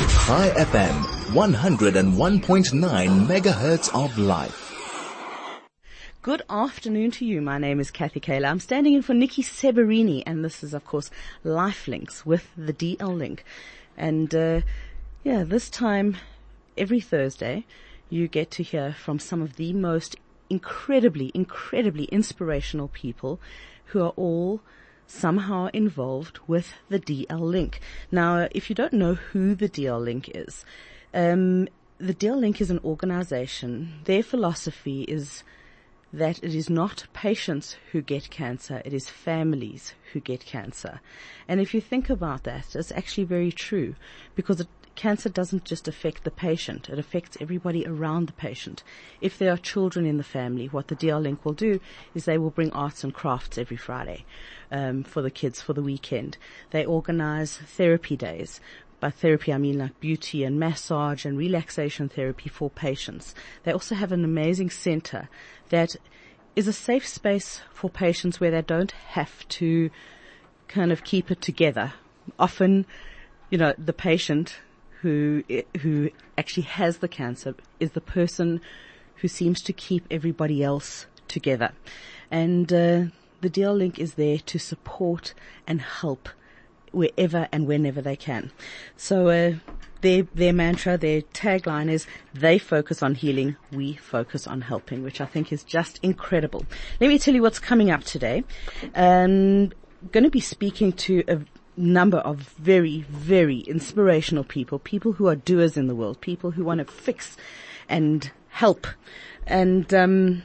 Chai FM, 101.9 megahertz of life. Good afternoon to you. My name is Kathy Kayla. I'm standing in for Nikki Severini, and this is, of course, Life Links with the DL Link. And uh, yeah, this time every Thursday, you get to hear from some of the most incredibly, incredibly inspirational people who are all somehow involved with the DL Link. Now, if you don't know who the DL Link is, um, the DL Link is an organization. Their philosophy is that it is not patients who get cancer, it is families who get cancer. And if you think about that, it's actually very true because it cancer doesn't just affect the patient, it affects everybody around the patient. If there are children in the family, what the DL Link will do is they will bring arts and crafts every Friday um, for the kids for the weekend. They organize therapy days. By therapy, I mean like beauty and massage and relaxation therapy for patients. They also have an amazing center that is a safe space for patients where they don't have to kind of keep it together. Often, you know, the patient who, who actually has the cancer is the person who seems to keep everybody else together. And, uh, the DL Link is there to support and help wherever and whenever they can. So, uh, their, their mantra, their tagline is, they focus on healing, we focus on helping, which I think is just incredible. Let me tell you what's coming up today. Um, going to be speaking to a number of very, very inspirational people, people who are doers in the world, people who want to fix and help. And, um,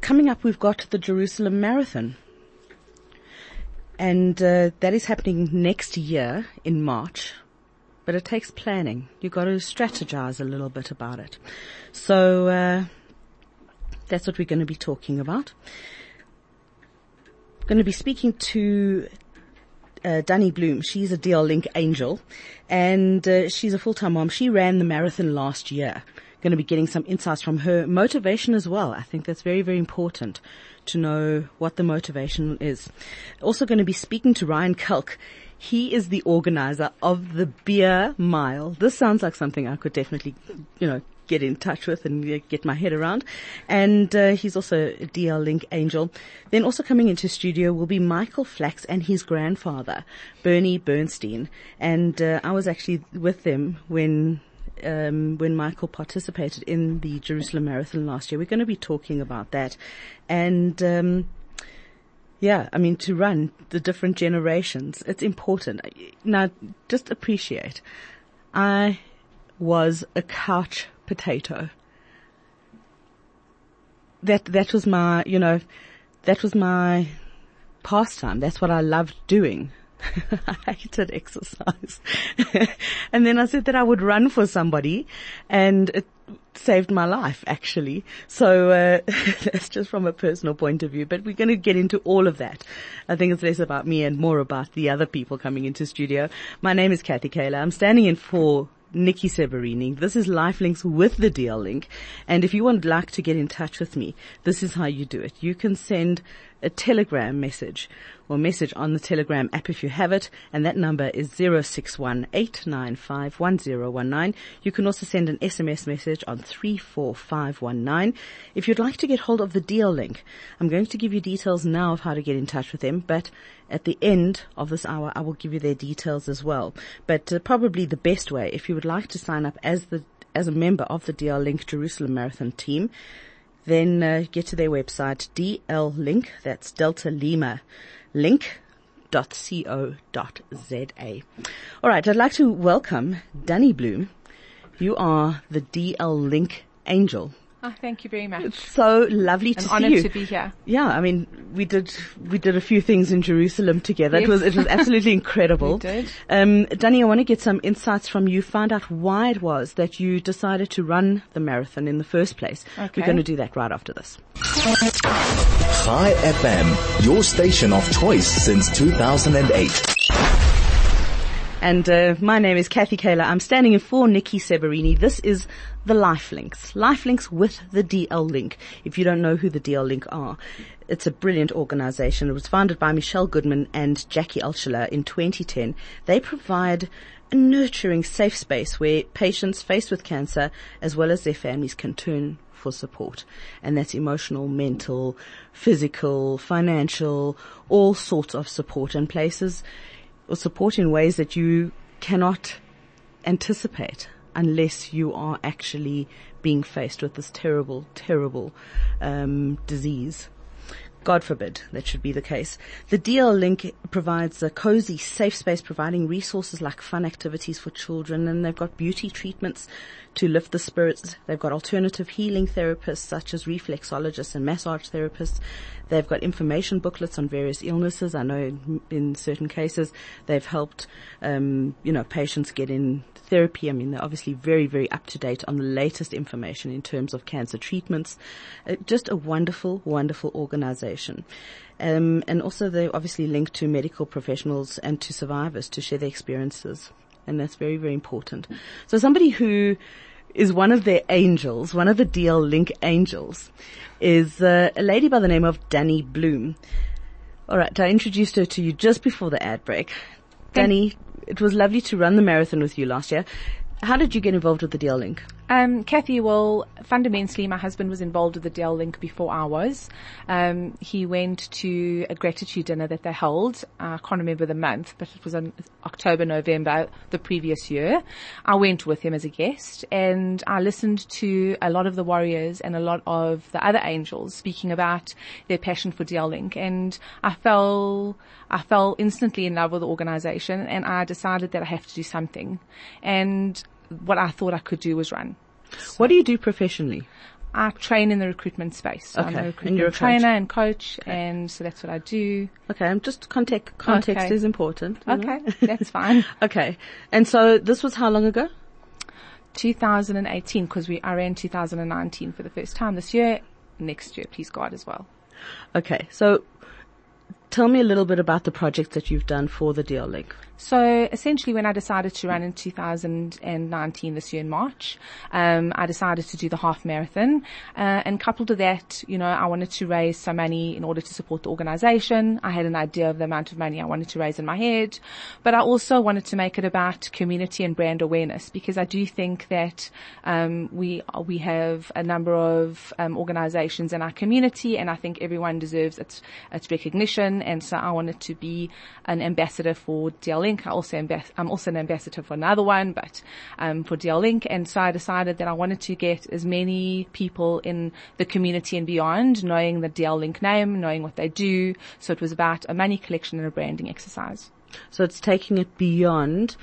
coming up we've got the Jerusalem Marathon. And uh, that is happening next year in March. But it takes planning. You've got to strategize a little bit about it. So uh, that's what we're going to be talking about. Going to be speaking to uh, Danny Bloom. She's a DL Link angel, and uh, she's a full-time mom. She ran the marathon last year. Going to be getting some insights from her motivation as well. I think that's very, very important to know what the motivation is. Also going to be speaking to Ryan Kalk. He is the organizer of the beer mile. This sounds like something I could definitely, you know, get in touch with and get my head around. And uh, he's also a DL Link angel. Then also coming into studio will be Michael Flax and his grandfather, Bernie Bernstein. And uh, I was actually with them when um, when Michael participated in the Jerusalem Marathon last year. We're going to be talking about that, and um, yeah, I mean to run the different generations, it's important. Now, just appreciate. I was a couch potato. That that was my, you know, that was my pastime. That's what I loved doing. I hated exercise. and then I said that I would run for somebody and it saved my life actually. So, uh, that's just from a personal point of view, but we're going to get into all of that. I think it's less about me and more about the other people coming into studio. My name is Kathy Kayla. I'm standing in for Nikki Severini. This is Lifelinks with the DL link. And if you would like to get in touch with me, this is how you do it. You can send a telegram message or message on the telegram app if you have it and that number is 0618951019 you can also send an sms message on 34519 if you'd like to get hold of the DL link i'm going to give you details now of how to get in touch with them but at the end of this hour i will give you their details as well. But uh, probably the best way if you would like to sign up as the as a member of the DL Link Jerusalem Marathon team, then uh, get to their website, DL Link, that's Delta Lima link.co.za. All right, I'd like to welcome Danny Bloom. You are the DL Link angel. Oh, thank you very much. It's so lovely to An see honor you. to be here. Yeah, I mean, we did we did a few things in Jerusalem together. It was it was absolutely incredible. We did. Um, Danny, I want to get some insights from you. Find out why it was that you decided to run the marathon in the first place. Okay. We're going to do that right after this. Chai FM, your station of choice since 2008. And uh, my name is Kathy Kayla. I'm standing in for Nikki Severini. This is the Life Links. Life Links with the DL Link. If you don't know who the DL Link are, it's a brilliant organization. It was founded by Michelle Goodman and Jackie Altschuler in 2010. They provide a nurturing, safe space where patients faced with cancer as well as their families can turn for support. And that's emotional, mental, physical, financial, all sorts of support and places or support in ways that you cannot anticipate unless you are actually being faced with this terrible, terrible um, disease. God forbid that should be the case. The DL Link provides a cozy, safe space providing resources like fun activities for children and they've got beauty treatments to lift the spirits. They've got alternative healing therapists such as reflexologists and massage therapists. They've got information booklets on various illnesses. I know in certain cases they've helped, um, you know, patients get in therapy. I mean, they're obviously very, very up to date on the latest information in terms of cancer treatments. Uh, just a wonderful, wonderful organization. Um, and also they're obviously linked to medical professionals and to survivors to share their experiences. And that's very, very important. So somebody who is one of their angels, one of the DL Link angels, is uh, a lady by the name of Danny Bloom. All right, I introduced her to you just before the ad break. Danny, it was lovely to run the marathon with you last year. How did you get involved with the DL Link? Um, Kathy, well, fundamentally, my husband was involved with the DL Link before I was. Um, he went to a gratitude dinner that they held. I can't remember the month, but it was in October, November the previous year. I went with him as a guest and I listened to a lot of the warriors and a lot of the other angels speaking about their passion for DL Link and I fell, I fell instantly in love with the organization and I decided that I have to do something. And what I thought I could do was run. What do you do professionally? I train in the recruitment space. So I'm Okay. a And recruitment you're a coach. trainer and coach, and so that's what I do. Okay, I'm just context, context Okay. is important. know? Okay, that's fine. Okay. And so this was how long ago? 2018, because we are in 2019 for the first time this year. Next year, please God, as well. Okay. So tell me a little bit about the projects that you've done for the DL Link. So essentially when I decided to run in 2019 this year in March, um, I decided to do the half marathon. Uh, and coupled with that, you know, I wanted to raise some money in order to support the organization. I had an idea of the amount of money I wanted to raise in my head, but I also wanted to make it about community and brand awareness because I do think that, um, we, we have a number of, um, organizations in our community and I think everyone deserves its, its recognition. And so I wanted to be an ambassador for DL I also ambas- I'm also an ambassador for another one, but um, for Link. And so I decided that I wanted to get as many people in the community and beyond knowing the DL Link name, knowing what they do. So it was about a money collection and a branding exercise. So it's taking it beyond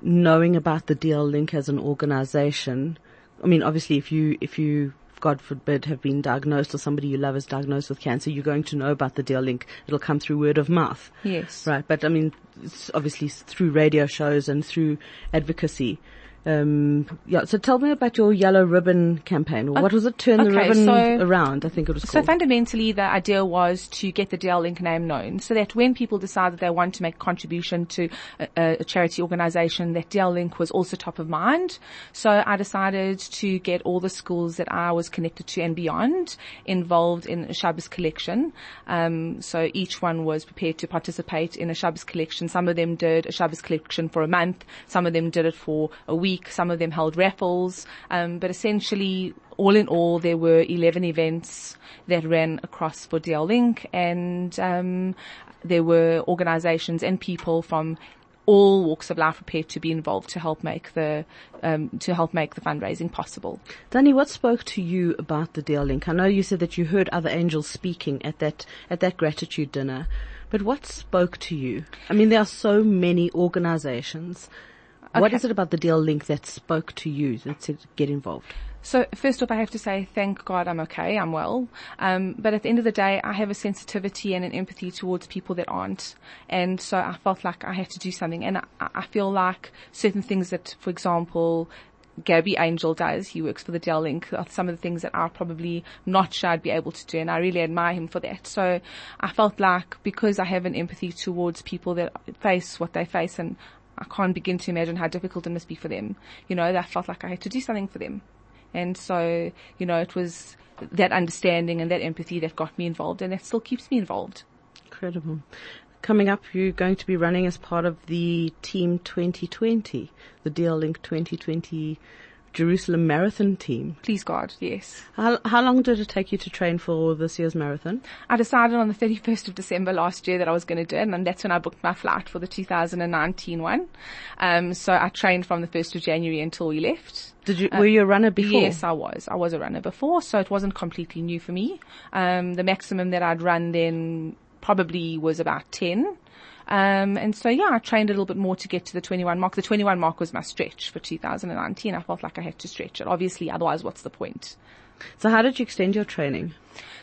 knowing about the DL Link as an organization. I mean, obviously if you, if you, God forbid, have been diagnosed or somebody you love is diagnosed with cancer, you're going to know about the DL Link. It'll come through word of mouth. Yes. Right. But I mean, it's obviously through radio shows and through advocacy. Um, yeah. So tell me about your yellow ribbon campaign. Or what was it? Turn the ribbon so- around. I think it was called. So fundamentally, the idea was to get the DL Link name known, so that when people decide that they want to make a contribution to a, a, a charity organisation, that DL Link was also top of mind. So I decided to get all the schools that I was connected to and beyond involved in a Shabbos collection. Um, so each one was prepared to participate in a Shabbos collection. Some of them did a Shabbos collection for a month. Some of them did it for a week. Some of them held raffles. Um, but essentially, all in all, there were 11 events that ran across for DL Link and um, there were organizations and people from all walks of life prepared to be involved to help make the um, to help make the fundraising possible. Danny, what spoke to you about the DL Link? I know you said that you heard other angels speaking at that at that gratitude dinner, but what spoke to you? I mean, there are so many organizations. What Okay. is it about the DL Link that spoke to you that said get involved? So first off, I have to say, thank God I'm okay, I'm well. Um, but at the end of the day, I have a sensitivity and an empathy towards people that aren't. And so I felt like I had to do something. And I, I feel like certain things that, for example, Gabby Angel does, he works for the DL Link, are some of the things that I'm probably not sure I'd be able to do. And I really admire him for that. So I felt like because I have an empathy towards people that face what they face and I can't begin to imagine how difficult it must be for them. You know, that felt like I had to do something for them. And so, you know, it was that understanding and that empathy that got me involved and that still keeps me involved. Incredible. Coming up, you're going to be running as part of the Team 2020, the DL Link 2020 Jerusalem Marathon team. Please God, yes. How, how long did it take you to train for this year's marathon? I decided on the 31st of December last year that I was going to do it, and that's when I booked my flight for the 2019 one. Um, so I trained from the 1st of January until we left. Did you, were you a runner before? Yes, I was. I was a runner before, so it wasn't completely new for me. Um, the maximum that I'd run then probably was about 10. Um, and so yeah, I trained a little bit more to get to the 21 mark. The 21 mark was my stretch for 2019. I felt like I had to stretch it. Obviously, otherwise what's the point? So how did you extend your training?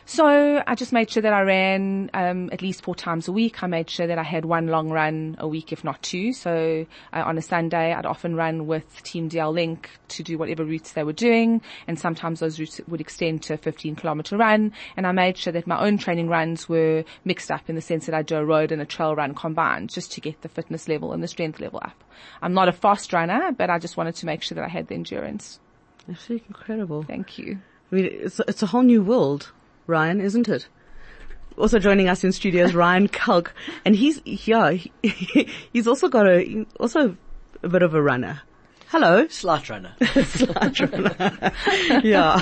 So I just made sure that I ran um, at least four times a week. I made sure that I had one long run a week, if not two. So uh, on a Sunday, I'd often run with Team DL Link to do whatever routes they were doing, and sometimes those routes would extend to a 15 kilometer run. And I made sure that my own training runs were mixed up in the sense that I do a road and a trail run combined, just to get the fitness level and the strength level up. I'm not a fast runner, but I just wanted to make sure that I had the endurance. Absolutely incredible. Thank you. I mean, it's, it's a whole new world Ryan, isn't it? Also joining us in studio is Ryan Kalk, and he's yeah, he, he's also got a also a bit of a runner. Hello, slight runner. slight runner. yeah,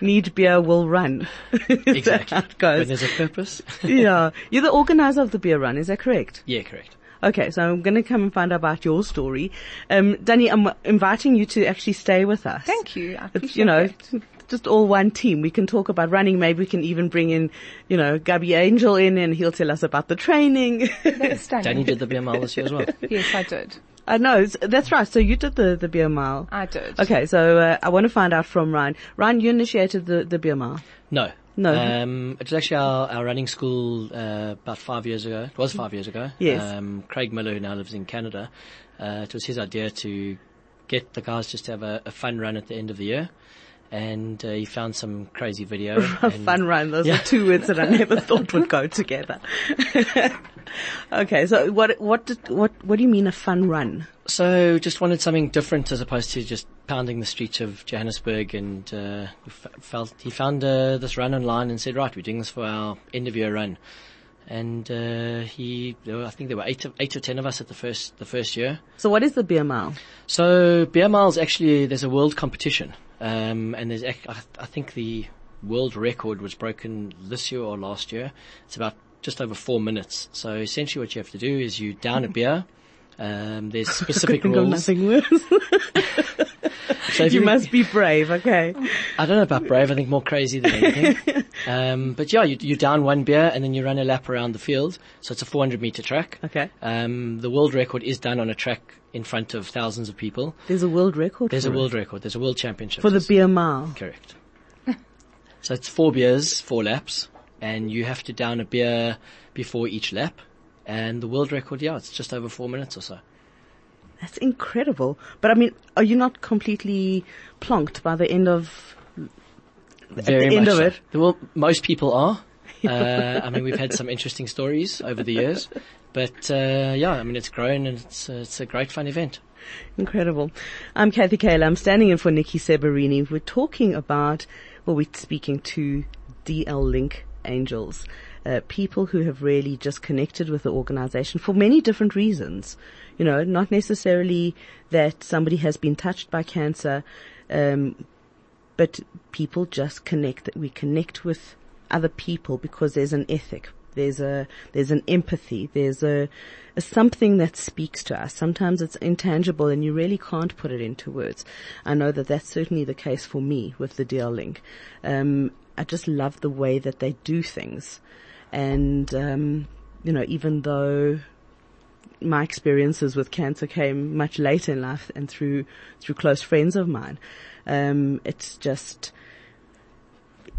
need beer will run. exactly. It goes. When there's a purpose. yeah, you're the organizer of the beer run. Is that correct? Yeah, correct. Okay, so I'm going to come and find out about your story. Um, Danny, I'm inviting you to actually stay with us. Thank you. I It's, you know, that. Just all one team. We can talk about running. Maybe we can even bring in, you know, Gabby Angel in and he'll tell us about the training. That's. Danny did the beer mile this year as well. Yes, I did. I know, that's right. So you did the, the beer mile. I did. Okay, so uh, I want to find out from Ryan. Ryan, you initiated the, the beer mile. No. No. Um, it was actually our, our running school uh, about five years ago. It was five years ago. Yes. Um, Craig Miller, who now lives in Canada, uh, it was his idea to get the guys just to have a, a fun run at the end of the year. And uh, he found some crazy video. Fun run. Those Yeah. are two words that I never thought would go together. okay, so what what did, what what do you mean a fun run? So just wanted something different as opposed to just pounding the streets of Johannesburg. And uh, f- felt he found uh, this run online and said, "Right, we're doing this for our end of year run." And uh, he, there were, I think there were eight, of, eight or ten of us at the first the first year. So what is the beer mile? So beer miles actually there's a world competition, um, and there's I, I think the world record was broken this year or last year. It's about just over four minutes. So essentially, what you have to do is you down a beer. Um, there's specific rules. nothing worse. So you you- must be brave. Okay. I don't know about brave. I think more crazy than anything. um, but yeah, you, you down one beer and then you run a lap around the field. So it's a 400 meter track. Okay. Um, the world record is done on a track in front of thousands of people. There's a world record. There's a it. world record. There's a world championship for the beer mile. Correct. so it's four beers, four laps, and you have to down a beer before each lap. And the world record, yeah, it's just over four minutes or so. That's incredible. But I mean, are you not completely plonked by the end of Very the end of so. it? Well, most people are. Uh, I mean, we've had some interesting stories over the years, but uh, yeah, I mean, it's grown and it's uh, it's a great fun event. Incredible. I'm Kathy Kayla. I'm standing in for Nikki Severini. We're talking about, well, we're speaking to DL Link Angels, uh, people who have really just connected with the organization for many different reasons. You know, not necessarily that somebody has been touched by cancer, um, but people just connect, that we connect with other people because there's an ethic, there's a, there's an empathy, there's a, a something that speaks to us. Sometimes it's intangible and you really can't put it into words. I know that that's certainly the case for me with the DL Link. Um, I just love the way that they do things. And, um, you know, even though my experiences with cancer came much later in life and through through close friends of mine. Um, it's just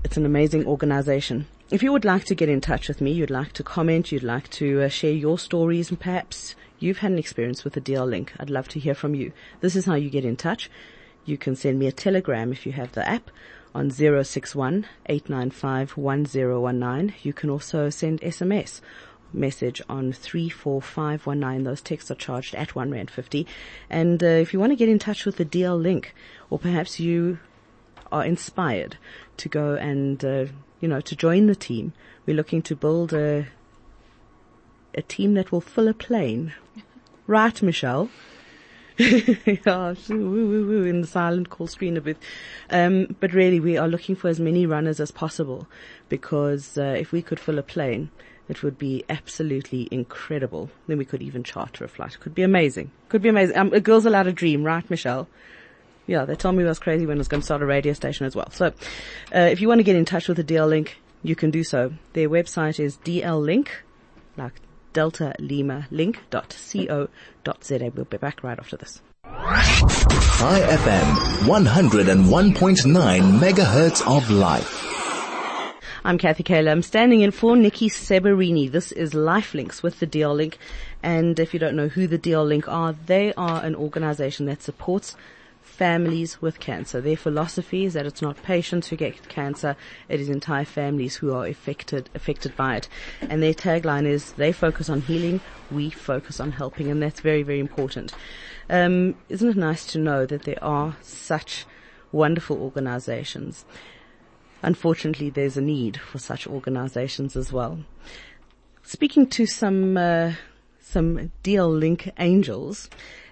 it's an amazing organization. If you would like to get in touch with me, you'd like to comment, you'd like to uh, share your stories, and perhaps you've had an experience with the DL Link, I'd love to hear from you. This is how you get in touch. You can send me a telegram if you have the app on 061 895 1019. You can also send SMS message on 34519. Those texts are charged at 1 Rand 50. And uh, if you want to get in touch with the DL link, or perhaps you are inspired to go and, uh, you know, to join the team, we're looking to build a, a team that will fill a plane. Right, Michelle? yeah, woo, woo, woo, in the silent call screener booth. Um, but really, we are looking for as many runners as possible because uh, if we could fill a plane, it would be absolutely incredible. Then we could even charter a flight. It could be amazing. Could be amazing. Um, a girl's allowed a dream, right, Michelle? Yeah, they told me I was crazy when I was going to start a radio station as well. So, uh, if you want to get in touch with the DL Link, you can do so. Their website is DL Link, like Delta Lima Link.co.za. We'll be back right after this. Chai FM, 101.9 megahertz of life. I'm Kathy Kayla. I'm standing in for Nikki Severini. This is Lifelinks with the DL Link. And if you don't know who the DL Link are, they are an organization that supports families with cancer. Their philosophy is that it's not patients who get cancer, it is entire families who are affected, affected by it. And their tagline is, they focus on healing, we focus on helping, and that's very, very important. Um, isn't it nice to know that there are such wonderful organizations? Unfortunately, there's a need for such organizations as well. Speaking to some, uh, some DL Link angels,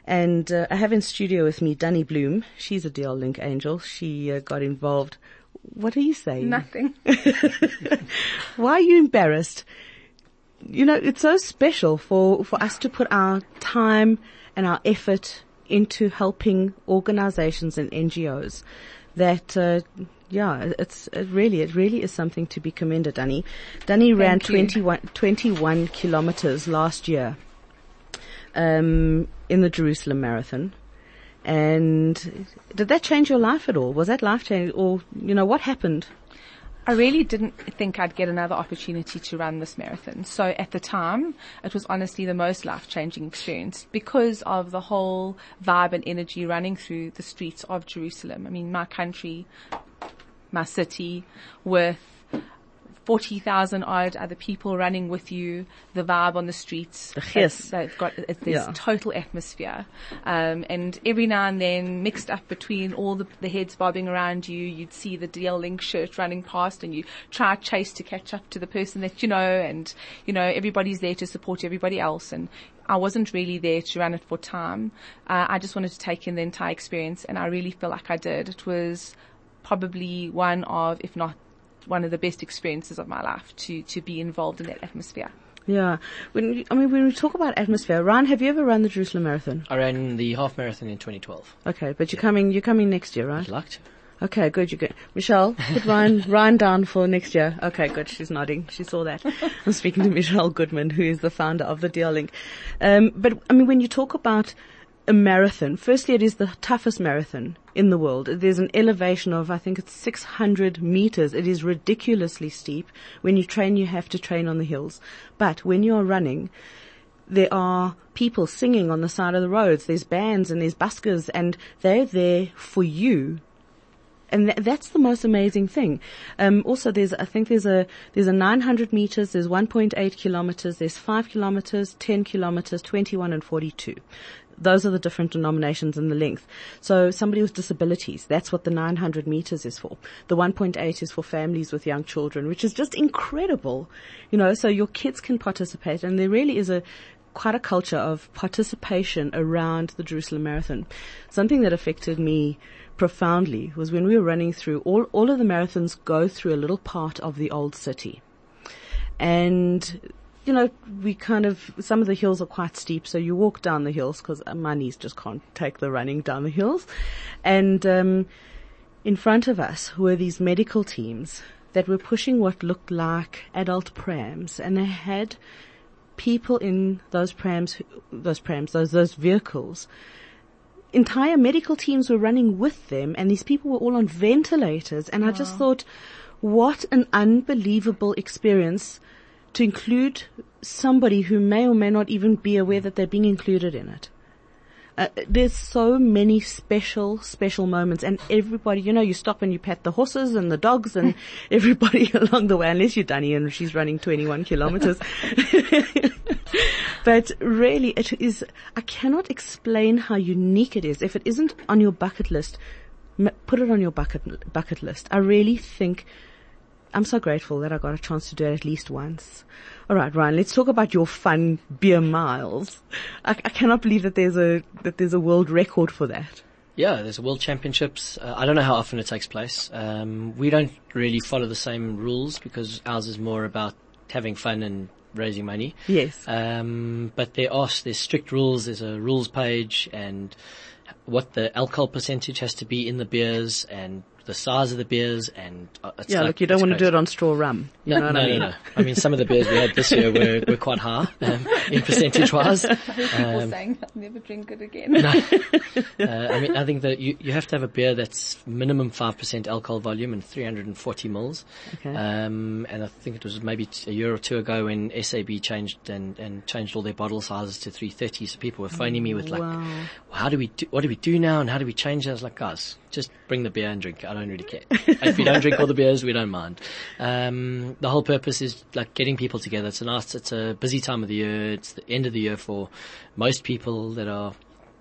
and uh, I have in studio with me Danny Bloom. She's a DL Link angel. She uh, got involved. What are you saying? Nothing. Why are you embarrassed? You know, it's so special for, for us to put our time and our effort into helping organizations and NGOs that, uh, yeah, it's it really, it really is something to be commended, Danny. Danny ran Thank you. 21, 21 kilometers last year, um, in the Jerusalem Marathon. And did that change your life at all? Was that life changing or, you know, what happened? I really didn't think I'd get another opportunity to run this marathon. So at the time, it was honestly the most life-changing experience because of the whole vibe and energy running through the streets of Jerusalem. I mean, my country, my city with 40,000 odd other people running with you, the vibe on the streets. The chis. They've got, there's Yeah. total atmosphere. Um, and every now and then mixed up between all the, the heads bobbing around you, you'd see the DL Link shirt running past and you try chase to catch up to the person that you know and, you know, everybody's there to support everybody else and I wasn't really there to run it for time. Uh, I just wanted to take in the entire experience and I really feel like I did. It was probably one of, if not one of the best experiences of my life to, to be involved in that atmosphere. Yeah. When, you- I mean, when we talk about atmosphere, Ryan, have you ever run the Jerusalem Marathon? I ran the half marathon in 2012. Okay, but you're coming, you're coming next year, right? I'd like to. Okay, good, you're good. Michelle, put Ryan, Ryan down for next year. Okay, good, she's nodding. She saw that. I'm speaking to Michelle Goodman, who is the founder of the DL Link. Um, but, I mean, when you talk about a marathon, firstly it is the toughest marathon in the world. There's an elevation of, I think it's 600 meters. It is ridiculously steep. When you train, you have to train on the hills. But when you're running, there are people singing on the side of the roads. There's bands and there's buskers and they're there for you. And tha- that's the most amazing thing. Um, also, there's, I think there's a, there's a 900 meters, there's 1.8 kilometers, there's 5 kilometers, 10 kilometers, 21 and 42. Those are the different denominations and the length. So somebody with disabilities, that's what the 900 meters is for. The 1.8 is for families with young children, which is just incredible. You know, so your kids can participate and there really is a, quite a culture of participation around the Jerusalem Marathon. Something that affected me profoundly was when we were running through all, all of the marathons go through a little part of the old city. And, you know, we kind of, some of the hills are quite steep, so you walk down the hills because my knees just can't take the running down the hills. And, um, in front of us were these medical teams that were pushing what looked like adult prams and they had people in those prams, those prams, those, those vehicles entire medical teams were running with them and these people were all on ventilators and I just thought, what an unbelievable experience to include somebody who may or may not even be aware that they're being included in it. Uh, there's so many special, special moments and everybody, you know, you stop and you pat the horses and the dogs and everybody along the way, unless you're Danny and she's running 21 kilometers. but really it is, I cannot explain how unique it is. If it isn't on your bucket list, put it on your bucket, bucket list. I really think I'm so grateful that I got a chance to do it at least once. All right, Ryan, let's talk about your fun beer miles. I, I cannot believe that there's a that there's a world record for that. Yeah, there's a World Championships. Uh, I don't know how often it takes place. Um, we don't really follow the same rules because ours is more about having fun and raising money. Yes. Um, but there are there's strict rules. There's a rules page and what the alcohol percentage has to be in the beers and the size of the beers and uh, it's Yeah, like- look, you don't want to do it on straw rum. You No, know no, I mean? no, no. I mean, some of the beers we had this year were, were quite high um, in percentage wise. People Um, saying I'll never drink it again. uh, I mean, I think that you, you have to have a beer that's minimum 5% alcohol volume and 340 mils. Okay. Um, and I think it was maybe a year or two ago when SAB changed and, and changed all their bottle sizes to 330. So people were phoning me with like, Wow. well, how do we do, what do we do now and how do we change that? I was like, guys, just bring the beer and drink. I don't really care. if you don't drink all the beers, we don't mind. Um, the whole purpose is like getting people together. It's a nice, it's a busy time of the year. It's the end of the year for most people that are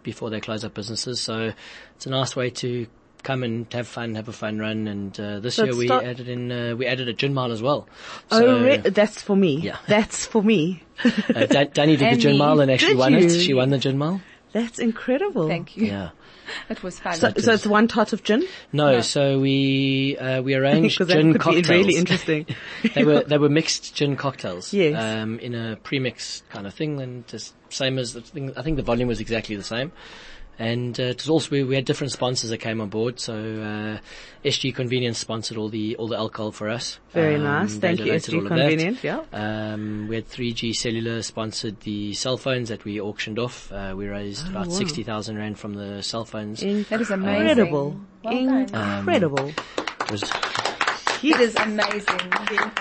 before they close up businesses. So it's a nice way to come and have fun, have a fun run. And uh, this So year we start- added in, uh, we added a gin mile as well. Oh, re- that's for me. Yeah. That's for me. uh, Da- Danny did the gin mile and actually won you? it. She won the gin mile. That's incredible. Thank you. Yeah. It was fun. So, so it's one tot of gin? No, so we uh, we arranged Because that gin could cocktails. be really interesting. they were they were mixed gin cocktails. Yes. Um, in a premix kind of thing, and just same as the thing. I think the volume was exactly the same. And uh, it was also we, we had different sponsors that came on board. So uh, SG Convenience sponsored all the all the alcohol for us. Very Um, nice. Thank you, donated all SG of that. Convenient. Yeah. Um, we had 3G Cellular sponsored the cell phones that we auctioned off. Uh, we raised about Oh, wow. 60,000 rand from the cell phones. That is amazing. Incredible. Well done. Incredible. It was It is amazing.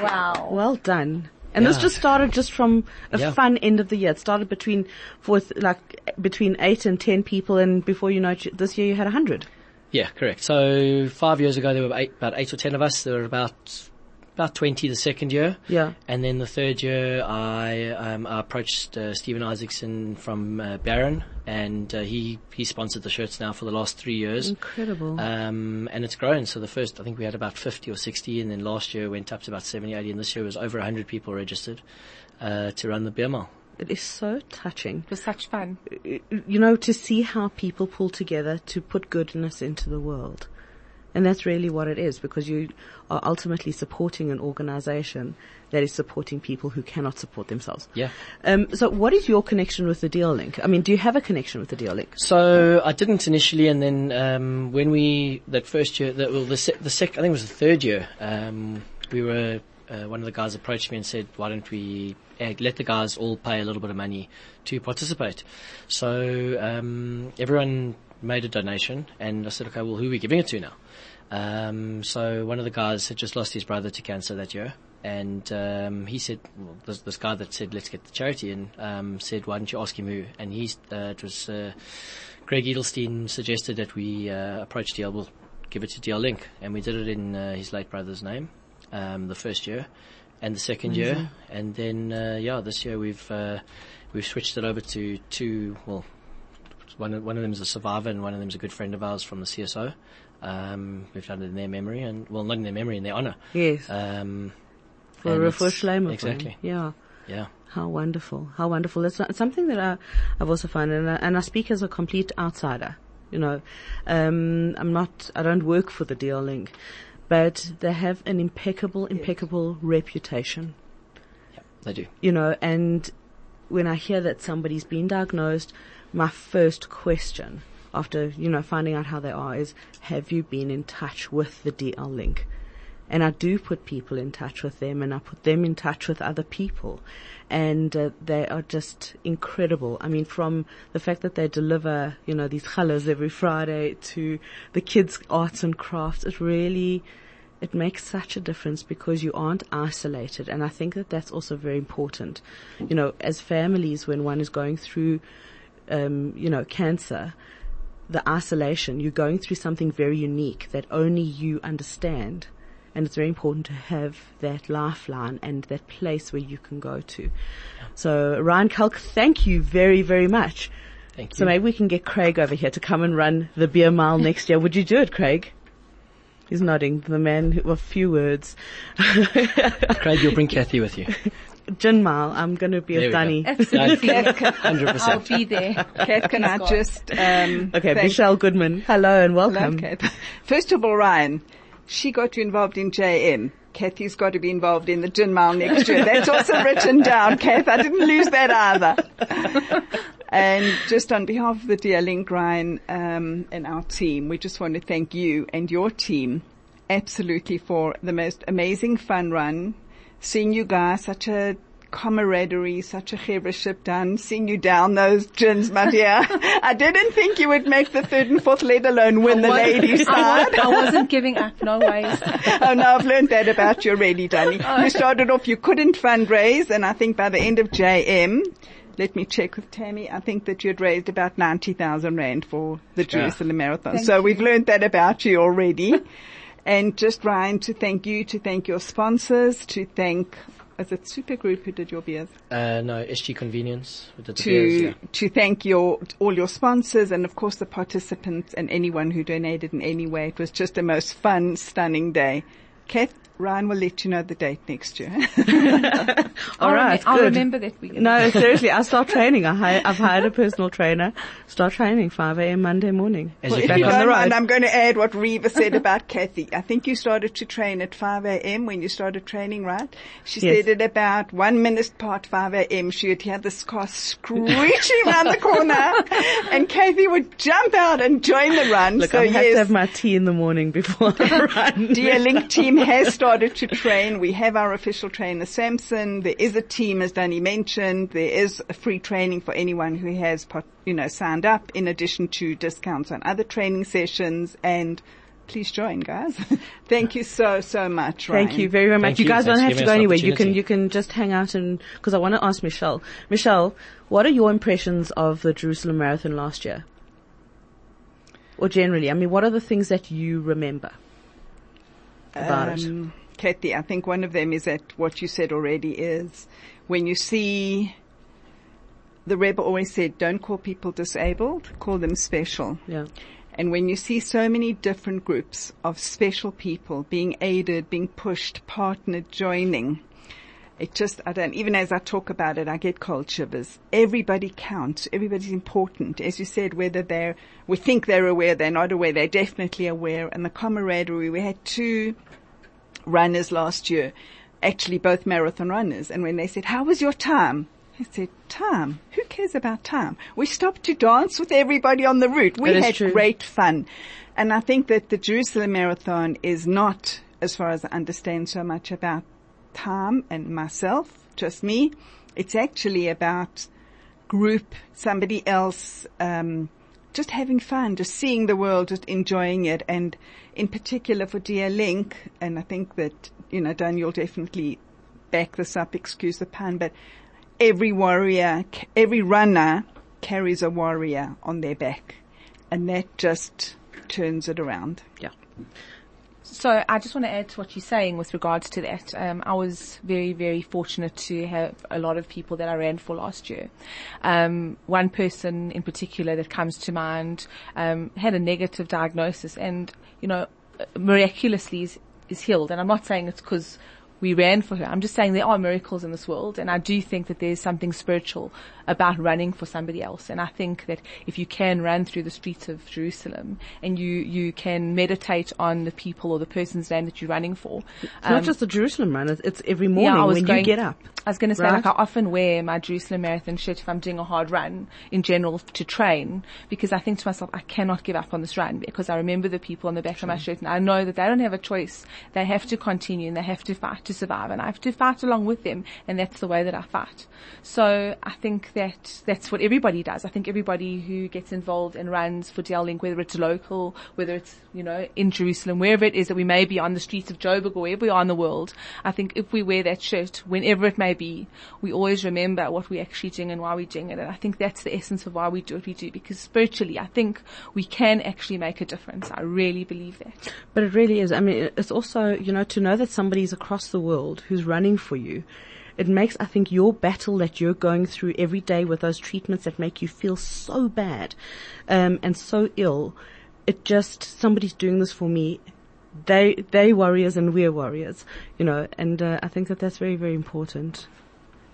Wow. Well done. And this just started just from a Yeah. fun end of the year. It started between, with like, between eight and ten people and before you know it, this year you had a hundred. Yeah, correct. So five years ago, there were eight, about eight or ten of us. There were about about twenty the second year, Yeah. and then the third year, I, um, I approached uh, Stephen Isaacson from uh, Barron, and uh, he he sponsored the shirts now for the last three years. Incredible. Um, and it's grown. So the first, I think we had about 50 or 60, and then last year went up to about 70, 80, and this year was over 100 people registered uh, to run the beer mile. it is so touching. It was such fun. you know, to see how people pull together to put goodness into the world. And that's really what it is because you are ultimately supporting an organization that is supporting people who cannot support themselves. Yeah. Um, so what is your connection with the DL Link? I mean, do you have a connection with the DL Link? So I didn't initially, and then um, when we that first year, that, well, the sec, the sec, I think it was the third year, um, we were uh, one of the guys approached me and said, "Why don't we uh, let the guys all pay a little bit of money to participate?" So um, everyone made a donation, and I said, "Okay, well, who are we giving it to now?" Um, so one of the guys had just lost his brother to cancer that year. And um, he said, well, this, this guy that said, let's get the charity in, um, said, why don't you ask him who? And he, uh, it was uh, Greg Edelstein suggested that we uh, approach DL, we'll give it to DL Link. And we did it in uh, his late brother's name um, the first year and the second year. And then, uh, yeah, this year we've uh, we've switched it over to two, well, one of, one of them is a survivor and one of them is a good friend of ours from the CSO. Um, we've done it in their memory and, well, not in their memory, in their honor. Yes. Um, for a it's- first Schleimer. Exactly. Yeah. Yeah. How wonderful. How wonderful. It's not- something that I, I've also found and I, and I speak as a complete outsider. You know, um, I'm not, I don't work for the DL Link, but they have an impeccable, impeccable reputation. Yeah, They do. you know, and when I hear that somebody's been diagnosed, my first question after, you know, finding out how they are is, have you been in touch with the DL link? And I do put people in touch with them and I put them in touch with other people. And uh, they are just incredible. I mean, from the fact that they deliver, you know, these challahs every Friday to the kids' arts and crafts, it really, it makes such a difference because you aren't isolated. And I think that that's also very important. You know, as families, when one is going through um, you know, cancer, the isolation, you're going through something very unique that only you understand. And it's very important to have that lifeline and that place where you can go to. So Ryan Kalk, thank you very, very much. Thank you. So maybe we can get Craig over here to come and run the beer mile next year. Would you do it, Craig? He's nodding. The man who, with few words. Craig, you'll bring Kathy with you. Gin mile. I'm going to be There a Danny. Absolutely. 100%. I'll be there. Kath, can I just, um, Okay, thank- Michelle Goodman. Hello and Hello, welcome. Kath. First of all, Ryan, she got you involved in JM. Kathy's got to be involved in the gin mile next year. That's also written down, Kath. I didn't lose that either. and just on behalf of the DL Link, Ryan, um, and our team, we just want to thank you and your team absolutely for the most amazing fun run. Seeing you guys, such a camaraderie, such a chavraship done, seeing you down those gins, my dear. I didn't think you would make the third and fourth, let alone win the ladies side. I wasn't giving up, no ways. oh no, I've learned that about you already, Danny. You started off, you couldn't fundraise, and I think by the end of JM, let me check with Tammy, I think that you'd raised about 90,000 Rand for the Jerusalem Marathon. so we've learned that about you already. And just Ryan, to thank you, to thank your sponsors, to thank, is it Supergroup who did your beers? Uh, no, SG Convenience. We did the to beers, yeah. to thank your all your sponsors and of course the participants and anyone who donated in any way. It was just a most fun, stunning day. Kath, Ryan will let you know the date next year. All I'll, right, I'll good. remember that we No, seriously, I'll start training. I hi- I've hired a personal trainer. Start training 5 a.m. Monday morning. As you if can you on the don't mind, road. I'm going to add what Reva said about Kathy. I think you started to train at 5 a.m. when you started training, right? She Yes. said at about one minute part 5 a.m. she would hear this car screeching around the corner and Kathy would jump out and join the run. Look, so I have yes, to have my tea in the morning before I run. DL Link team has started to train. We have our official trainer Samson. There is a team, as Danny mentioned. There is a free training for anyone who has, you know, signed up. In addition to discounts on other training sessions, and please join, guys. Thank you so so much. Ryan. Thank you very, very much. Thank you you. guys don't Thanks have to go anywhere. You can, you can just hang out and, cause I want to ask Michelle. Michelle, what are your impressions of the Jerusalem Marathon last year? Or generally, I mean, what are the things that you remember about it? Um, Kathy, I think one of them is that what you said already is when you see the Rebbe always said, don't call people disabled, call them special. Yeah. And when you see so many different groups of special people being aided, being pushed, partnered, joining, it just, I don't, even as I talk about it, I get cold shivers. Everybody counts. Everybody's important. As you said, whether they're, we think they're aware, they're not aware, they're definitely aware. And the camaraderie, we had two runners last year, actually both marathon runners. And when they said, how was your time? I said, time? Who cares about time? We stopped to dance with everybody on the route. We had true. great fun. And I think that the Jerusalem Marathon is not, as far as I understand, so much about time and myself, just me. It's actually about group, somebody else, um, just having fun, just seeing the world, just enjoying it. And in particular for DL Link, and I think that, you know, Dan, you'll definitely back this up, excuse the pun, but every warrior, every runner carries a warrior on their back. And that just turns it around. Yeah. So I just want to add to what you're saying with regards to that. Um, I was very, very fortunate to have a lot of people that I ran for last year. Um, one person in particular that comes to mind um, had a negative diagnosis, and you know, miraculously is, is healed. And I'm not saying it's because we ran for her. I'm just saying there are miracles in this world, and I do think that there's something spiritual about running for somebody else. And I think that if you can run through the streets of Jerusalem and you you can meditate on the people or the person's name that you're running for, It's not just the Jerusalem run, it's, every morning Um, I was when going- you get up. I was going to say, Right. like, I often wear my Jerusalem Marathon shirt if I'm doing a hard run in general to train because I think to myself, I cannot give up on this run because I remember the people on the back of my shirt and I know that they don't have a choice. They have to continue and they have to fight to survive and I have to fight along with them and that's the way that I fight. So I think that that's what everybody does. I think everybody who gets involved and runs for DL Link, whether it's local, whether it's, you know, in Jerusalem, wherever it is that we may be on the streets of Joburg or wherever we are in the world, I think if we wear that shirt, whenever it may be, we always remember what we're actually doing and why we're doing it. And I think that's the essence of why we do what we do because spiritually, I think we can actually make a difference. I really believe that. But it really is. I mean, it's also, you know, to know that somebody's across the world who's running for you it makes, I think, your battle that you're going through every day with those treatments that make you feel so bad, um, and so ill. It just, somebody's doing this for me. They, they warriors and we're warriors, you know, and, uh, I think that that's very, very important.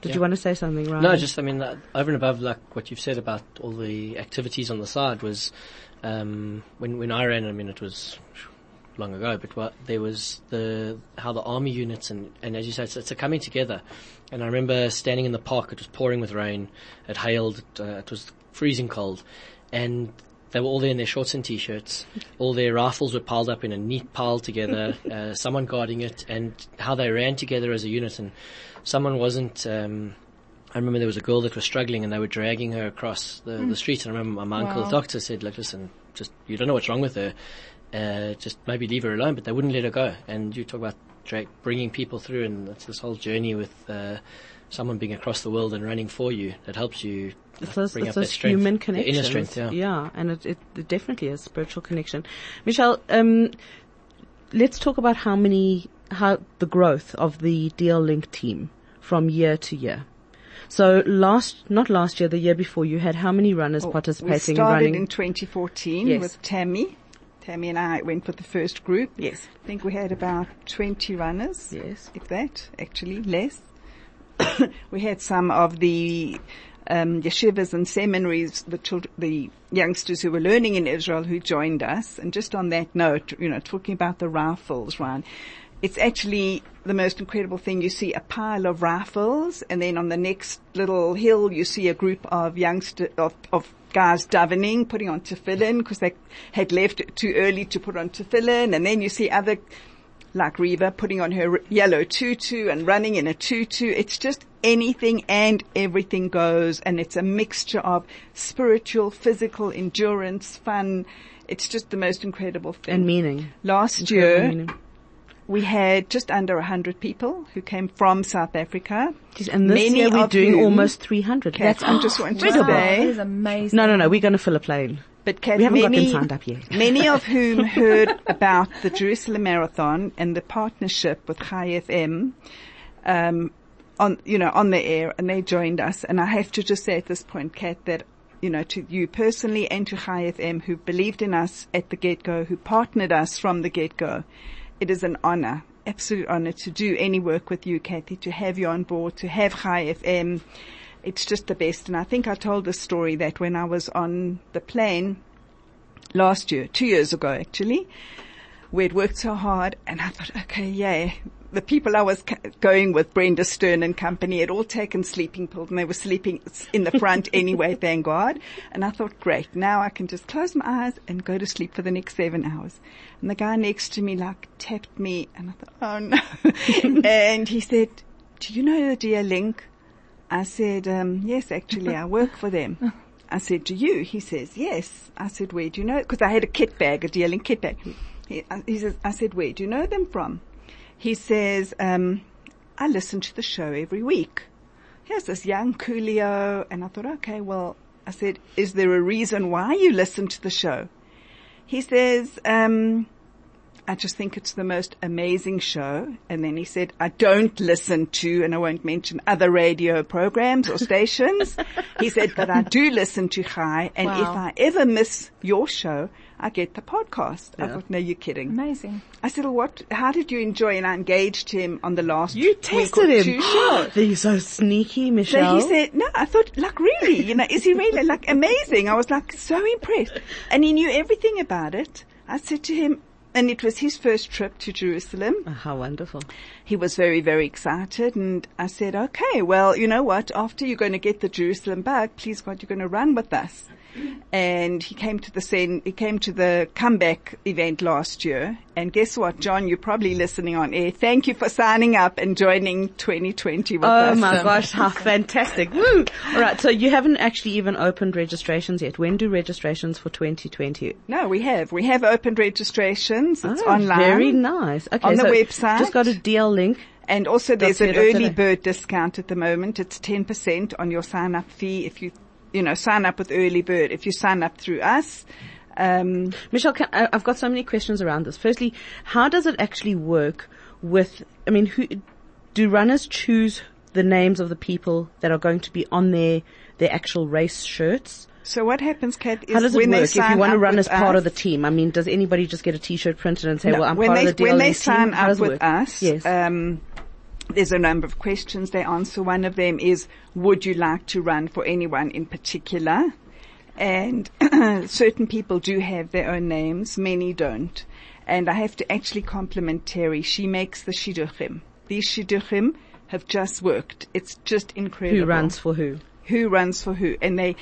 Did Yeah. you want to say something, Ryan? No, just I mean, uh, over and above like what you've said about all the activities on the side was um, when when I ran. I mean, it was long ago, but what, there was the how the army units and and as you said, it's, it's a coming together. And I remember standing in the park. It was pouring with rain. It hailed. It, uh, it was freezing cold, and they were all there in their shorts and t-shirts. All their rifles were piled up in a neat pile together. uh, someone guarding it, and how they ran together as a unit. And someone wasn't. Um, I remember there was a girl that was struggling, and they were dragging her across the, the street. And I remember my uncle, Wow. the doctor, said, "Look, listen, just you don't know what's wrong with her. Uh, just maybe leave her alone." But they wouldn't let her go. And you talk about dra- bringing people through, and it's this whole journey with uh, someone being across the world and running for you that helps you It's those, bring it's up that strength, human the connections. inner strength. Yeah. and it, it, it definitely is spiritual connection. Michelle, um, let's talk about how many, how the growth of the DL Link team from year to year. So last, not last year, the year before, you had how many runners We participating started running? Started in 2014 Yes. with Tammy. Tammy and I went with the first group. yes, I think we had about 20 runners. yes. if that, actually less. we had some of the um, yeshivas and seminaries, the children, the youngsters who were learning in Israel who joined us. And just on that note, you know, talking about the rifles, Ryan, it's actually the most incredible thing. You see a pile of rifles, and then on the next little hill, you see a group of youngsters of, of guys davening, putting on tefillin because they had left too early to put on tefillin, and then you see other like Reva putting on her yellow tutu and running in a tutu. It's just anything and everything goes and it's a mixture of spiritual, physical, endurance, fun. It's just the most incredible thing. And meaning. Last Incredible year, meaning. We had just under a hundred people who came from South Africa. And this Many year we're doing almost 300. Kat, That's I'm just wanting to incredible. Say, is amazing. No, no, no, we're going to fill a plane. But Kat, We haven't got many, them signed up yet. many of whom heard about the Jerusalem Marathon and the partnership with Chai FM, um, on, you know, on the air and they joined us. And I have to just say at this point, Kat, that, you know, to you personally and to Chai FM who believed in us at the get-go, who partnered us from the get-go, it is an honor, absolute honor to do any work with you, Kathy, to have you on board, to have Chai FM. It's just the best. And I think I told the story that when I was on the plane last year, two years ago actually, we had worked so hard and I thought, okay, yeah, the people I was going with, Brenda Stern and company, had all taken sleeping pills and they were sleeping in the front anyway, thank God. And I thought, great, now I can just close my eyes and go to sleep for the next seven hours. And the guy next to me like tapped me and I thought, oh no. and he said, do you know the DL Link? I said, um, yes, actually I work for them. I said, do you? He says, yes. I said, where do you know? Because I had a kit bag, a DL Link kit bag. He, uh, he says, I said, where do you know them from? He says, um, I listen to the show every week. Here's this young Coolio. And I thought, okay, well, I said, is there a reason why you listen to the show? He says, um, I just think it's the most amazing show. And then he said, I don't listen to, and I won't mention other radio programs or stations. he said, but I do listen to Chai. And if I ever miss your show, I get the podcast. I thought, no, you're kidding. Amazing. I said, well, what, how did you enjoy? And I engaged him on the last You tested him. You're so sneaky, So Michelle. he said, no, I thought, like really, you know, is he really like amazing? I was like so impressed. And he knew everything about it. I said to him, and it was his first trip to Jerusalem. Oh, how wonderful. He was very, very excited and I said, okay, well, you know what? After you're going to get the Jerusalem bug, please God, you're going to run with us. And he came to the sen- he came to the comeback event last year. And guess what, John? You're probably listening on air. Thank you for signing up and joining 2020 with Oh us. my Um, gosh, how fantastic. Woo! Alright, so you haven't actually even opened registrations yet. When do registrations for 2020? No, we have. We have opened registrations. It's Oh, online. Very nice. Okay, On the so website. Just go to DL link. And also there's an early bird discount at the moment. It's 10% on your sign up fee if you, you know, sign up with early bird. If you sign up through us, um, Michelle, can, I- I've got so many questions around this. Firstly, how does it actually work with, I mean, who, do runners choose the names of the people that are going to be on their, their actual race shirts? so what happens, Kat, is How does it when they work if you want to run as part us- of the team? I mean, does anybody just get a t-shirt printed and say, No, well, I'm part they, of the DL when they Link team? sign up with work? us, Yes. um, there's a number of questions they answer. One of them is, would you like to run for anyone in particular? And certain people do have their own names, many don't. And I have to actually compliment Terry. She makes the shidduchim. These shidduchim have just worked. It's just incredible who runs for who? who runs for who, and they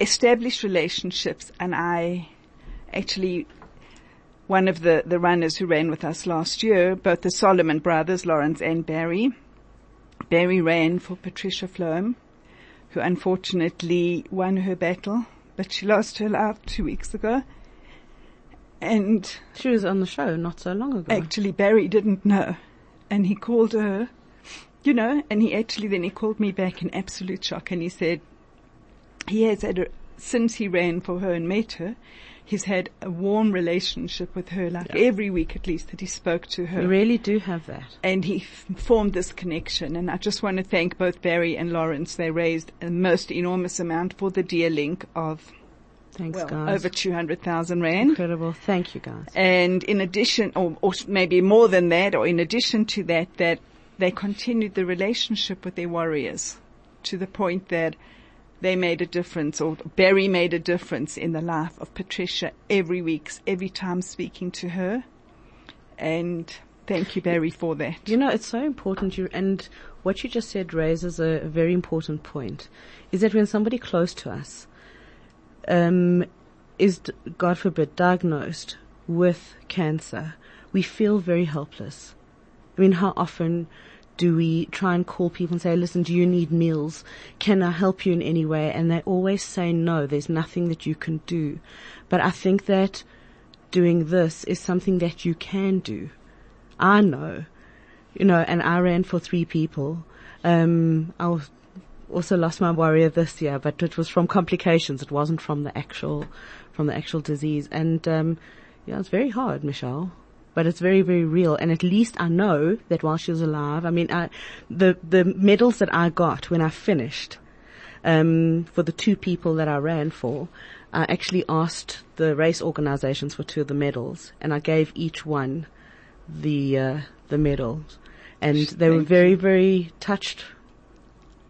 establish relationships. And I actually, one of the, the runners who ran with us last year, both the Solomon brothers, Lawrence and Barry, Barry ran for Patricia Floam, who unfortunately won her battle, but she lost her life two weeks ago. And She was on the show not so long ago. actually Barry didn't know. And he called her, you know, and he actually then he called me back in absolute shock and he said he has had a, since he ran for her and met her, he's had a warm relationship with her, like every week at least that he spoke to her. We really do have that. And he f- formed this connection. And I just want to thank both Barry and Lawrence. They raised a most enormous amount for the DL Link of Thanks, well, guys. over 200,000 rand. Incredible. Thank you, guys. And in addition, or, or maybe more than that, or in addition to that, that they continued the relationship with their warriors to the point that they made a difference, or Barry made a difference in the life of Patricia every week, every time speaking to her. And thank you, Barry, for that. You know, it's so important. You and what you just said raises a, very important point. Is that when somebody close to us um, is, God forbid, diagnosed with cancer, we feel very helpless. I mean, how often do we try and call people and say, listen, do you need meals? Can I help you in any way? And they always say no, there's nothing that you can do. But I think that doing this is something that you can do. I know, you know, and I ran for three people. Um, I was- also lost my warrior this year, but it was from complications. It wasn't from the actual, from the actual disease. And, um, yeah, it's very hard, Michelle. But it's very, very real. And at least I know that while she was alive, I mean, I, the, the medals that I got when I finished, um, for the two people that I ran for, I actually asked the race organizations for two of the medals and I gave each one the, uh, the medals. And they were very, very touched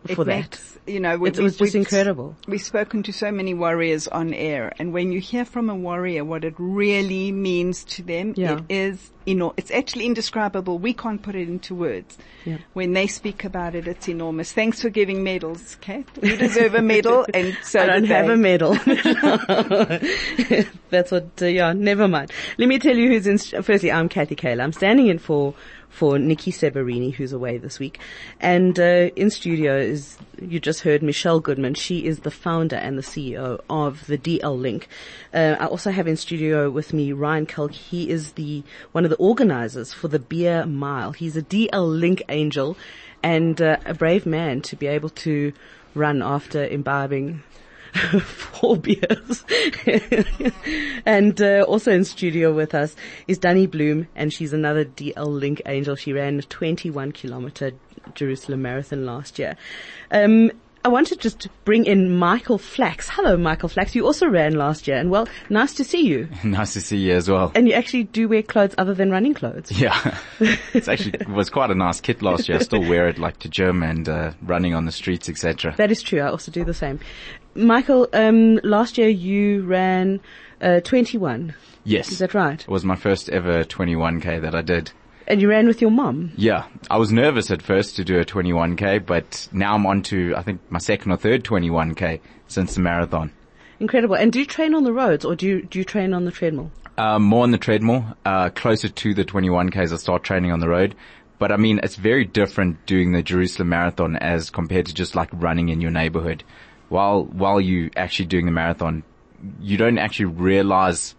It for that. you know, we, It was we- just incredible. We've spoken to so many warriors on air, and when you hear from a warrior what it really means to them, Yeah. it is, you know, it's actually indescribable. We can't put it into words. Yeah. When they speak about it, it's enormous. Thanks for giving medals, Kath. You deserve a medal, and so I don't have they. a medal. That's what, uh, yeah, never mind. Let me tell you who's in, firstly, I'm Kathy Kayla. I'm standing in for, for Nikki Severini, who's away this week. And, uh, in studio is, you just heard Michelle Goodman. She is the founder and the CEO of the DL Link. Uh, I also have in studio with me Ryan Kalk. He is the, one of the organizers for the Beer Mile. He's a DL Link angel and uh, a brave man to be able to run after imbibing four beers. and uh, also in studio with us is Danny Bloom, and she's another DL Link angel. She ran a 21 kilometer Jerusalem marathon last year. Um, I want to just bring in Michael Flax. Hello, Michael Flax. You also ran last year, and well, nice to see you. Nice to see you as well. And you actually do wear clothes other than running clothes. Yeah, it's actually it was quite a nice kit last year. I still wear it like to gym and uh, running on the streets, etc. That is true. I also do the same. Michael, um, last year you ran uh, 21. Yes, Is that right? it was my first ever 21k that I did. And you ran with your mom. Yeah, I was nervous at first to do a 21k, but now I'm on to I think my second or third 21k since the marathon. Incredible. And do you train on the roads or do you, do you train on the treadmill? Um, more on the treadmill, uh, closer to the 21Ks, I start training on the road. But I mean, it's very different doing the Jerusalem Marathon as compared to just like running in your neighborhood. While, while you actually doing the marathon, you don't actually realize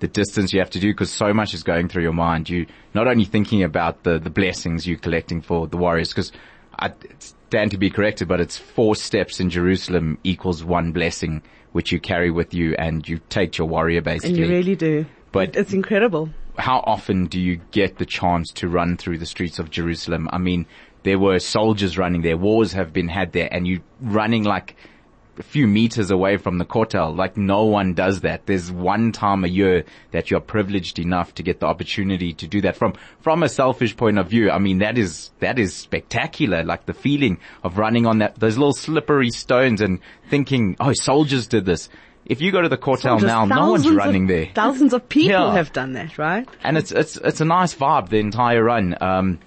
the distance you have to do because so much is going through your mind. You not only thinking about the, the blessings you're collecting for the warriors because I stand to be corrected, but it's four steps in Jerusalem equals one blessing which you carry with you and you take to your warrior basically. And you really do. But- it's incredible. how often do you get the chance to run through the streets of Jerusalem? I mean, there were soldiers running there, wars have been had there, and you running like a few meters away from the Kotel. Like no one does that. There's one time a year that you're privileged enough to get the opportunity to do that. From from a selfish point of view, I mean that is that is spectacular. Like the feeling of running on that those little slippery stones and thinking, oh, soldiers did this. If you go to the Kotel Just now, no one's running of, there Thousands of people Yeah. have done that, right? and it's it's it's a nice vibe the entire run. Um,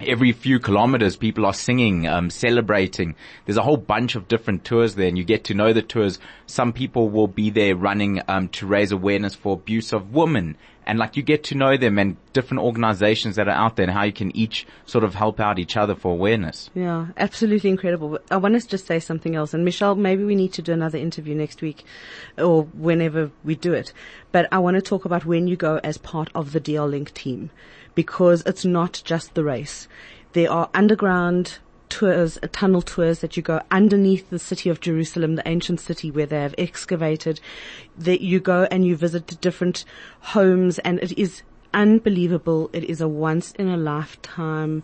every few kilometers, people are singing, um, celebrating. There's a whole bunch of different tours there, and you get to know the tours. Some people will be there running um, to raise awareness for abuse of women, and like you get to know them and different organizations that are out there, and how you can each sort of help out each other for awareness. Yeah, absolutely incredible. I want to just say something else. And Michelle, maybe we need to do another interview next week or whenever we do it. But I want to talk about when you go as part of the DL Link team because it's not just the race. There are underground tours, uh, tunnel tours that you go underneath the city of Jerusalem, the ancient city where they have excavated. That you go and you visit different homes and it is unbelievable. It is a once in a lifetime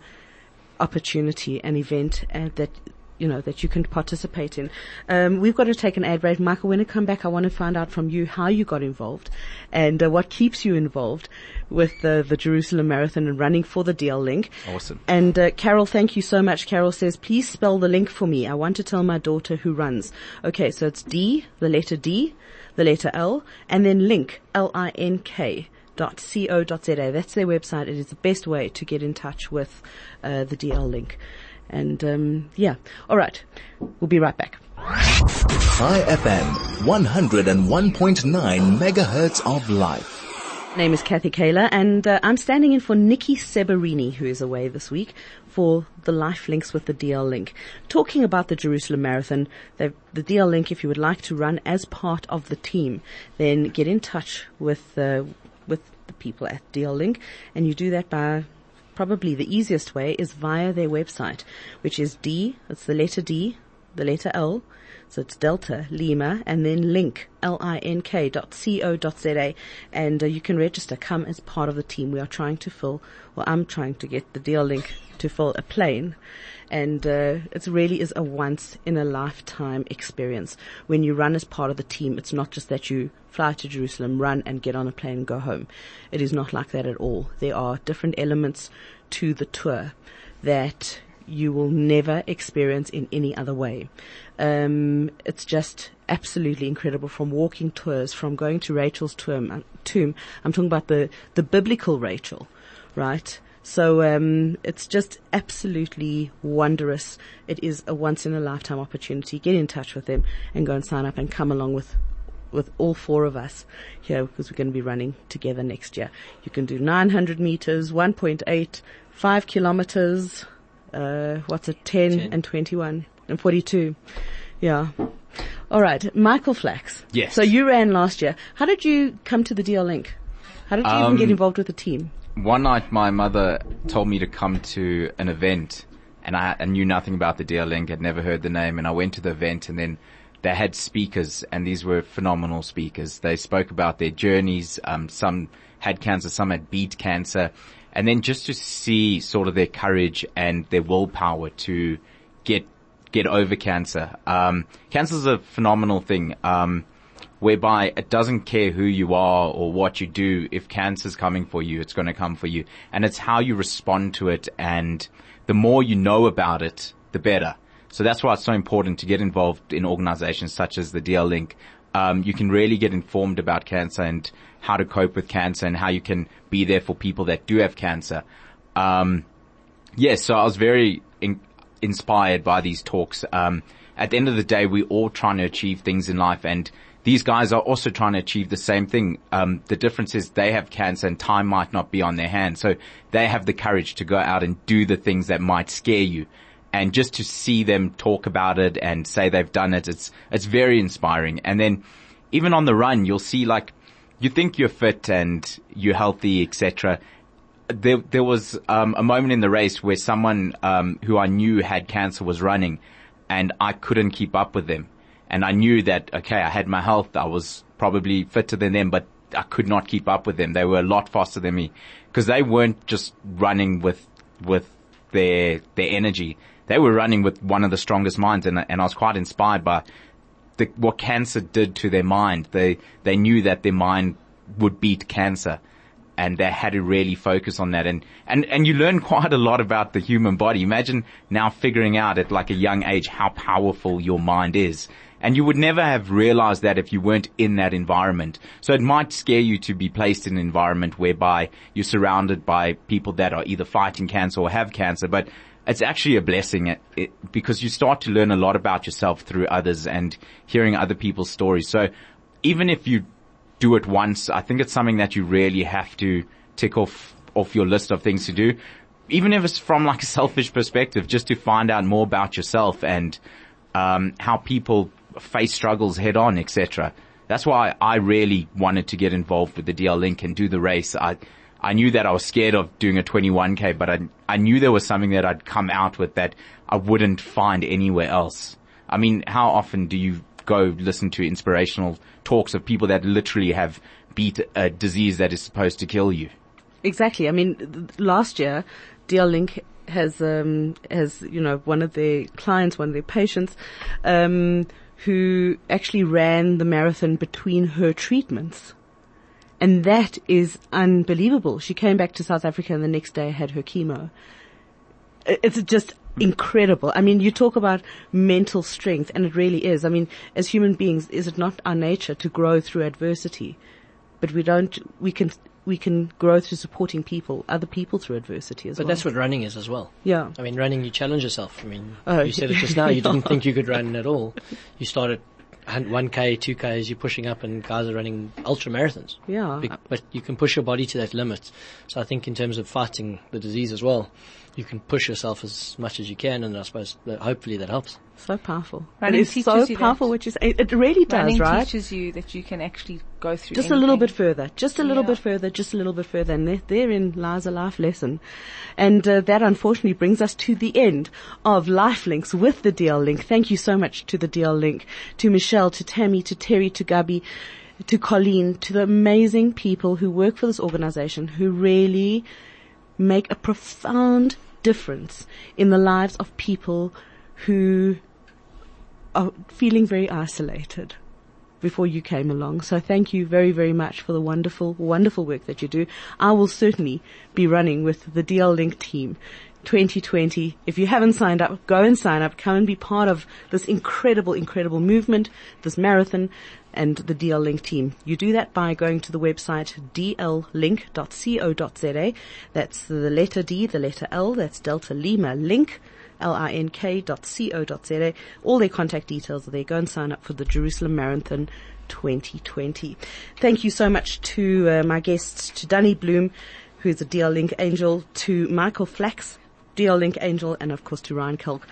opportunity, and event uh, that you know that you can participate in. Um, we've got to take an ad break, Michael. When I come back, I want to find out from you how you got involved and uh, what keeps you involved with uh, the Jerusalem Marathon and running for the DL Link. Awesome. And uh, Carol, thank you so much. Carol says, please spell the link for me. I want to tell my daughter who runs. Okay, so it's D, the letter D, the letter L, and then link, L-I-N-K dot co.za. That's their website. It is the best way to get in touch with uh, the DL link. And um, yeah, all right, we'll be right back. Chai FM, 101.9 megahertz of life. My name is Kathy Kayla, and uh, I'm standing in for Nikki Severini, who is away this week for the Life Links with the DL Link. Talking about the Jerusalem Marathon, the, the DL Link, if you would like to run as part of the team, then get in touch with, uh, with the people at DL Link, and you do that by probably the easiest way is via their website, which is D, it's the letter D, the letter L, so it's Delta, Lima, and then link, L-I-N-K dot C-O dot Z-A. And uh, you can register, come as part of the team. We are trying to fill, well, I'm trying to get the DL Link to fill a plane. And uh, it really is a once in a lifetime experience. When you run as part of the team, it's not just that you fly to Jerusalem, run and get on a plane and go home. It is not like that at all. There are different elements to the tour that you will never experience in any other way. Um, it's just absolutely incredible from walking tours, from going to Rachel's tomb, tomb. I'm talking about the, the biblical Rachel, right? So um, it's just absolutely wondrous. It is a once in a lifetime opportunity. Get in touch with them and go and sign up and come along with with all four of us here because we're going to be running together next year. You can do 900 meters, 1.8, 5 kilometers, uh, what's it, 10, 10. and 21 and 42. Yeah. All right. Michael Flax. Yes. So you ran last year. How did you come to the DL Link? How did you even get Um, involved with the team? One night my mother told me to come to an event and I, I knew nothing about the DL Link, had never heard the name and I went to the event and then they had speakers and these were phenomenal speakers. They spoke about their journeys. Um, some had cancer, some had beat cancer and then just to see sort of their courage and their willpower to get, get over cancer. Um, cancer is a phenomenal thing. Um, whereby it doesn't care who you are or what you do. If cancer's coming for you, it's going to come for you. And it's how you respond to it. And the more you know about it, the better. So that's why it's so important to get involved in organizations such as the DL Link. Um, you can really get informed about cancer and how to cope with cancer and how you can be there for people that do have cancer. Um, Yes, so I was very in, inspired by these talks. Um, at the end of the day, we're all trying to achieve things in life and these guys are also trying to achieve the same thing. Um, the difference is they have cancer and time might not be on their hands. So they have the courage to go out and do the things that might scare you. And just to see them talk about it and say they've done it, it's, it's very inspiring. And then even on the run, you'll see like, you think you're fit and you're healthy, etc. There, there was um, a moment in the race where someone um, who I knew had cancer was running, and I couldn't keep up with them and I knew that, okay, I had my health. I was probably fitter than them, but I could not keep up with them. They were a lot faster than me because they weren't just running with, with their, their energy. They were running with one of the strongest minds and, and I was quite inspired by the, what cancer did to their mind. They, they knew that their mind would beat cancer and they had to really focus on that. And, and, and you learn quite a lot about the human body. Imagine now figuring out at like a young age how powerful your mind is. And you would never have realized that if you weren't in that environment. So it might scare you to be placed in an environment whereby you're surrounded by people that are either fighting cancer or have cancer, but it's actually a blessing it, it, because you start to learn a lot about yourself through others and hearing other people's stories. So even if you do it once, I think it's something that you really have to tick off, off your list of things to do. Even if it's from like a selfish perspective, just to find out more about yourself and, um, how people face struggles head on, etc. That's why I really wanted to get involved with the DL Link and do the race. I, I knew that I was scared of doing a 21k, but I, I knew there was something that I'd come out with that I wouldn't find anywhere else. I mean, how often do you go listen to inspirational talks of people that literally have beat a disease that is supposed to kill you? Exactly. I mean, last year, DL Link has, um, has, you know, one of their clients, one of their patients, um, who actually ran the marathon between her treatments. And that is unbelievable. She came back to South Africa and the next day had her chemo. It's just incredible. I mean, you talk about mental strength and it really is. I mean, as human beings, is it not our nature to grow through adversity? But we don't, we can, we can grow through supporting people, other people through adversity as But well. But that's what running is as well. Yeah. I mean, running, you challenge yourself. I mean, Oh, you said it just now. You didn't think you could run at all. You started 1k, 2ks, you're pushing up and guys are running ultra marathons. Yeah. Be- But you can push your body to that limit. So I think in terms of fighting the disease as well, you can push yourself as much as you can and I suppose that hopefully that helps. So powerful. Running it is so you powerful, that. which is, it, it really does, Running right? teaches you that you can actually go through Just a little bit further, just a little Yeah. bit further, just a little bit further, and there, therein lies a life lesson. And uh, that unfortunately brings us to the end of Life Links with the DL Link. Thank you so much to the DL Link, to Michelle, to Tammy, to Terry, to Gabi, to Colleen, to the amazing people who work for this organization who really make a profound difference in the lives of people who are feeling very isolated before you came along. So thank you very, very much for the wonderful, wonderful work that you do. I will certainly be running with the DL Link team 2020. If you haven't signed up, go and sign up. Come and be part of this incredible, incredible movement, this marathon and the DL Link team. You do that by going to the website dllink.co.za. That's the letter D, the letter L, that's Delta Lima Link. link.co.za. All their contact details are there. Go and sign up for the Jerusalem Marathon 2020. Thank you so much to uh, my guests, to Danny Bloom, who is a DL Link angel, to Michael Flax, DL Link angel, and of course to Ryan Kalk,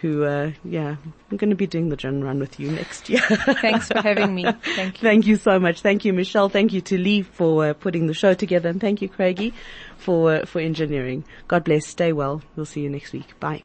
who, uh, yeah, I'm going to be doing the gin run with you next year. Thanks for having me. Thank you. Thank you so much. Thank you, Michelle. Thank you to Lee for uh, putting the show together, and thank you, Craigie, for uh, for engineering. God bless. Stay well. We'll see you next week. Bye.